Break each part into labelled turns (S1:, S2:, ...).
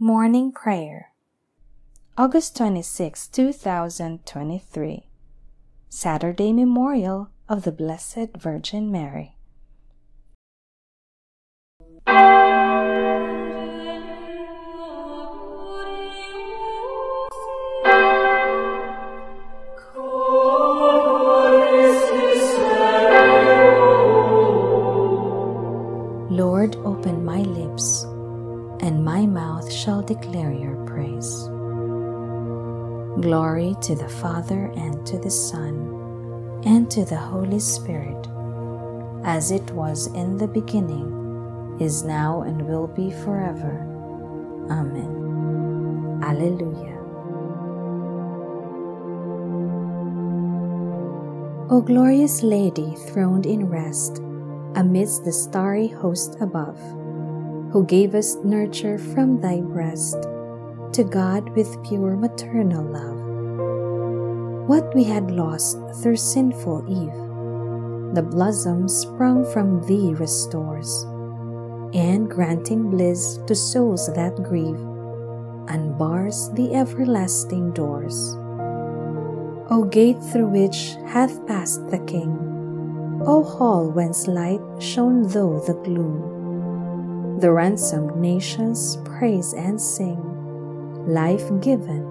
S1: Morning Prayer. August 26, 2023 Saturday Memorial of the Blessed Virgin Mary. Lord, open my lips, and my mouth shall declare your praise. Glory to the Father, and to the Son, and to the Holy Spirit, as it was in the beginning, is now, and will be forever. Amen. Alleluia. O glorious Lady throned in rest, amidst the starry host above, who gave us nurture from thy breast, to God with pure maternal love. What we had lost through sinful Eve, the blossom sprung from thee restores, and granting bliss to souls that grieve, unbars the everlasting doors. O gate through which hath passed the King, O hall whence light shone through the gloom, the ransomed nations praise and sing, life given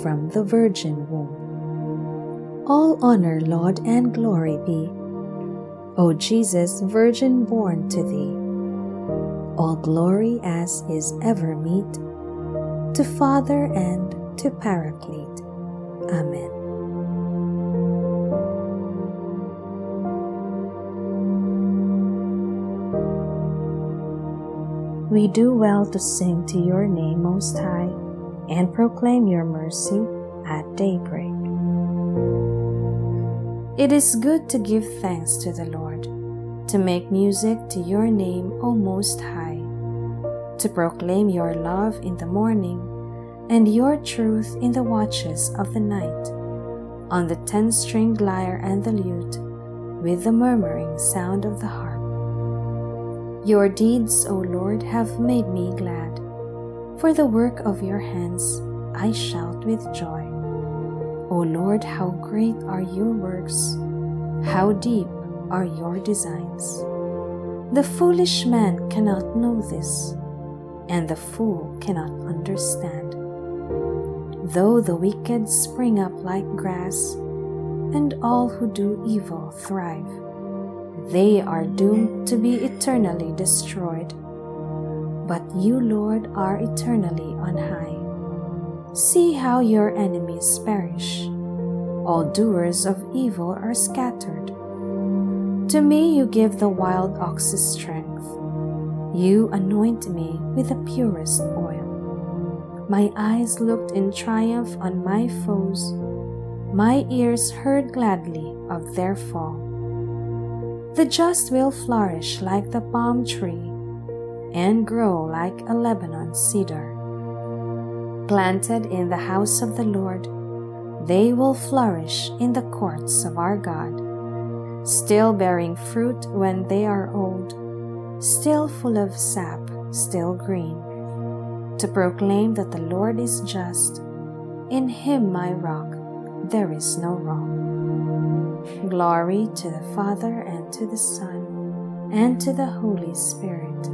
S1: from the virgin womb. All honor, laud, and glory be, O Jesus, virgin born to thee. All glory as is ever meet, to Father and to Paraclete. Amen. We do well to sing to your name, Most High, and proclaim your mercy at daybreak. It is good to give thanks to the Lord, to make music to your name, O Most High, to proclaim your love in the morning and your truth in the watches of the night, on the ten stringed lyre and the lute, with the murmuring sound of the harp. Your deeds, O Lord, have made me glad. For the work of your hands I shout with joy. O Lord, how great are your works! How deep are your designs! The foolish man cannot know this, and the fool cannot understand. Though the wicked spring up like grass, and all who do evil thrive, they are doomed to be eternally destroyed. But you, Lord, are eternally on high. See how your enemies perish. All doers of evil are scattered. To me you give the wild ox's strength. You anoint me with the purest oil. My eyes looked in triumph on my foes. My ears heard gladly of their fall. The just will flourish like the palm tree and grow like a Lebanon cedar. Planted in the house of the Lord, they will flourish in the courts of our God, still bearing fruit when they are old, still full of sap, still green, to proclaim that the Lord is just. In him, my rock, there is no wrong. Glory to the Father, and to the Son, and to the Holy Spirit,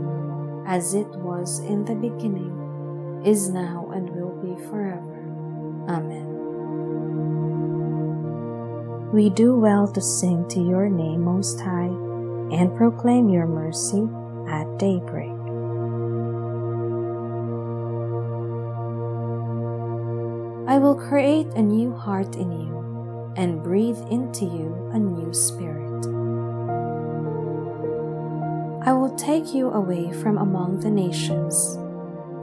S1: as it was in the beginning, is now, and will be forever. Amen. We do well to sing to your name, Most High, and proclaim your mercy at daybreak. I will create a new heart in you and breathe into you a new spirit. Will take you away from among the nations,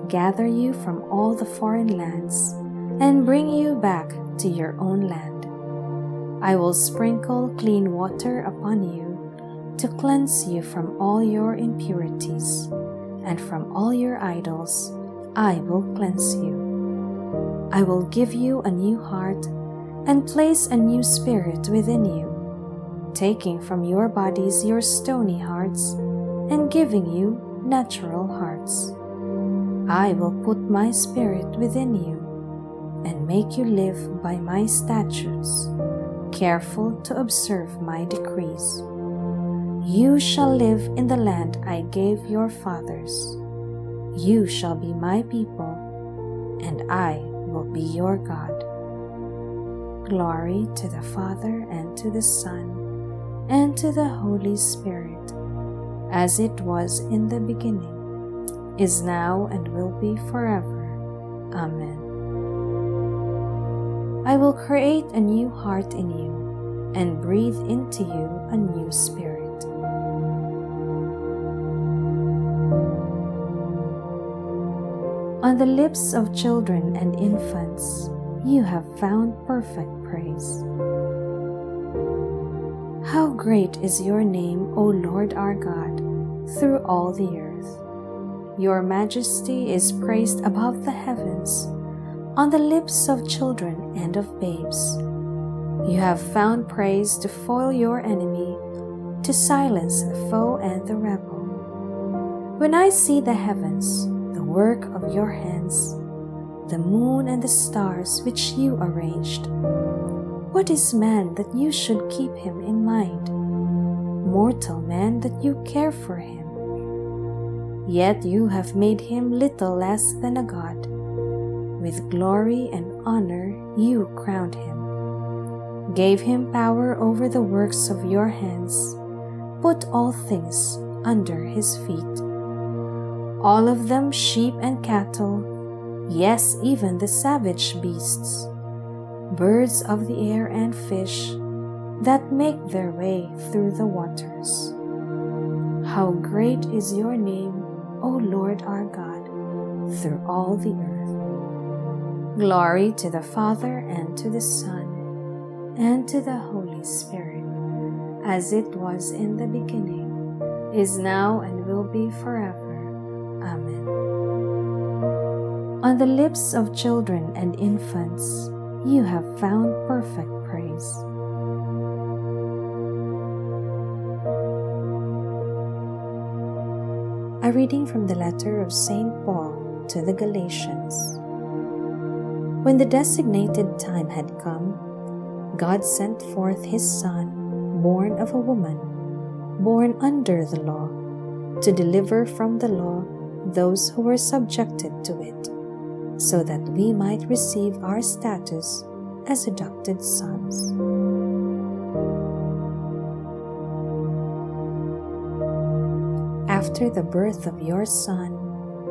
S1: gather you from all the foreign lands, and bring you back to your own land. I will sprinkle clean water upon you to cleanse you from all your impurities, and from all your idols I will cleanse you. I will give you a new heart and place a new spirit within you, taking from your bodies your stony hearts and giving you natural hearts. I will put my spirit within you and make you live by my statutes, careful to observe my decrees. You shall live in the land I gave your fathers. You shall be my people, and I will be your God. Glory to the Father, and to the Son, and to the Holy Spirit, as it was in the beginning, is now, and will be forever. Amen. I will create a new heart in you, and breathe into you a new spirit. On the lips of children and infants, you have found perfect praise. Great is your name, O Lord our God, through all the earth. Your majesty is praised above the heavens, on the lips of children and of babes. You have found praise to foil your enemy, to silence the foe and the rebel. When I see the heavens, the work of your hands, the moon and the stars which you arranged. What is man that you should keep him in mind? Mortal man that you care for him. Yet you have made him little less than a god. With glory and honor you crowned him, gave him power over the works of your hands, put all things under his feet all of them sheep and cattle, yes, even the savage beasts, birds of the air and fish that make their way through the waters. How great is your name, O Lord our God, through all the earth. Glory to the Father and to the Son and to the Holy Spirit, as it was in the beginning, is now, and will be forever Amen. On the lips of children and infants, you have found perfect praise. A reading from the letter of St. Paul to the Galatians. When the designated time had come, God sent forth his Son, born of a woman, born under the law, to deliver from the law those who were subjected to it, so that we might receive our status as adopted sons. After the birth of your son,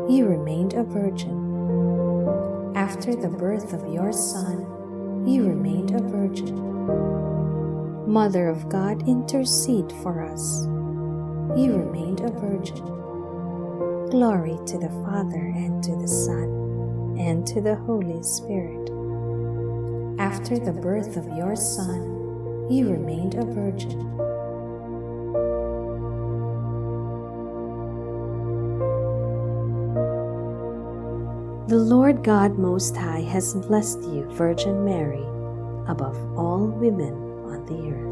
S1: you remained a virgin. After the birth of your son, you remained a virgin. Mother of God, intercede for us. You remained a virgin. Glory to the Father, and to the Son, and to the Holy Spirit. After the birth of your Son, you remained a virgin. The Lord God Most High has blessed you, Virgin Mary, above all women on the earth.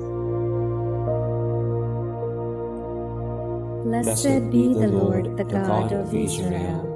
S2: Blessed be the Lord, the God of Israel.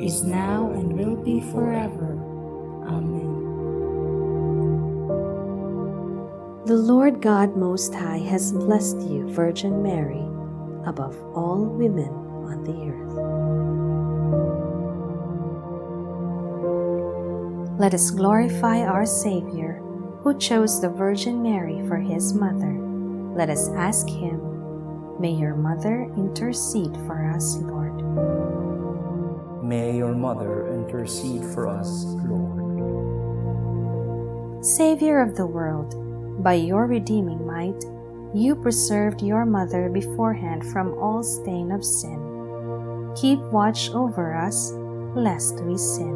S2: is now, and will be forever. Amen.
S1: The Lord God Most High has blessed you, Virgin Mary, above all women on the earth. Let us glorify our Savior, who chose the Virgin Mary for his mother. Let us ask him, May your mother intercede for us, Lord.
S3: May your mother intercede for us, Lord.
S1: Savior of the world, by your redeeming might, you preserved your mother beforehand from all stain of sin. Keep watch over us, lest we sin.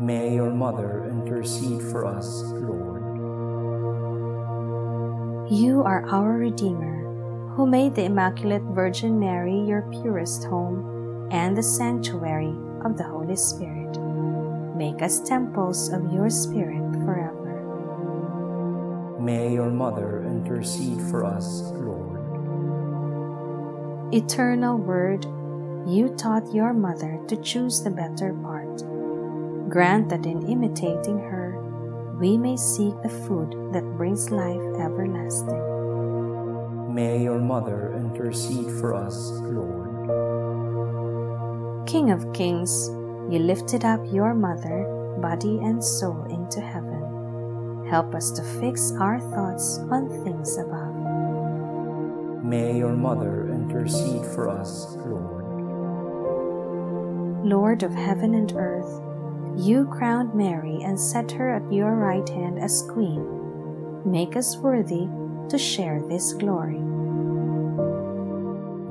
S3: May your mother intercede for us, Lord.
S1: You are our Redeemer, who made the Immaculate Virgin Mary your purest home and the sanctuary of the Holy Spirit. Make us temples of your Spirit forever.
S3: May your mother intercede for us, Lord.
S1: Eternal Word, you taught your mother to choose the better part. Grant that in imitating her, we may seek the food that brings life everlasting.
S3: May your mother intercede for us, Lord.
S1: King of kings, you lifted up your mother, body and soul into heaven. Help us to fix our thoughts on things above.
S3: May your mother intercede for us, Lord.
S1: Lord of heaven and earth, you crowned Mary and set her at your right hand as Queen. Make us worthy to share this glory.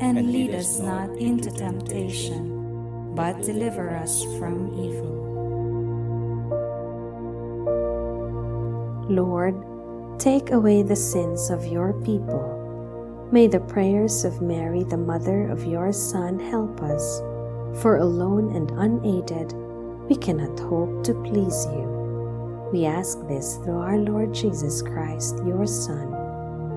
S2: And lead us not into temptation, but deliver us from evil.
S1: Lord, take away the sins of your people. May the prayers of Mary, the mother of your Son, help us, for alone and unaided we cannot hope to please you. We ask this through our Lord Jesus Christ, your Son,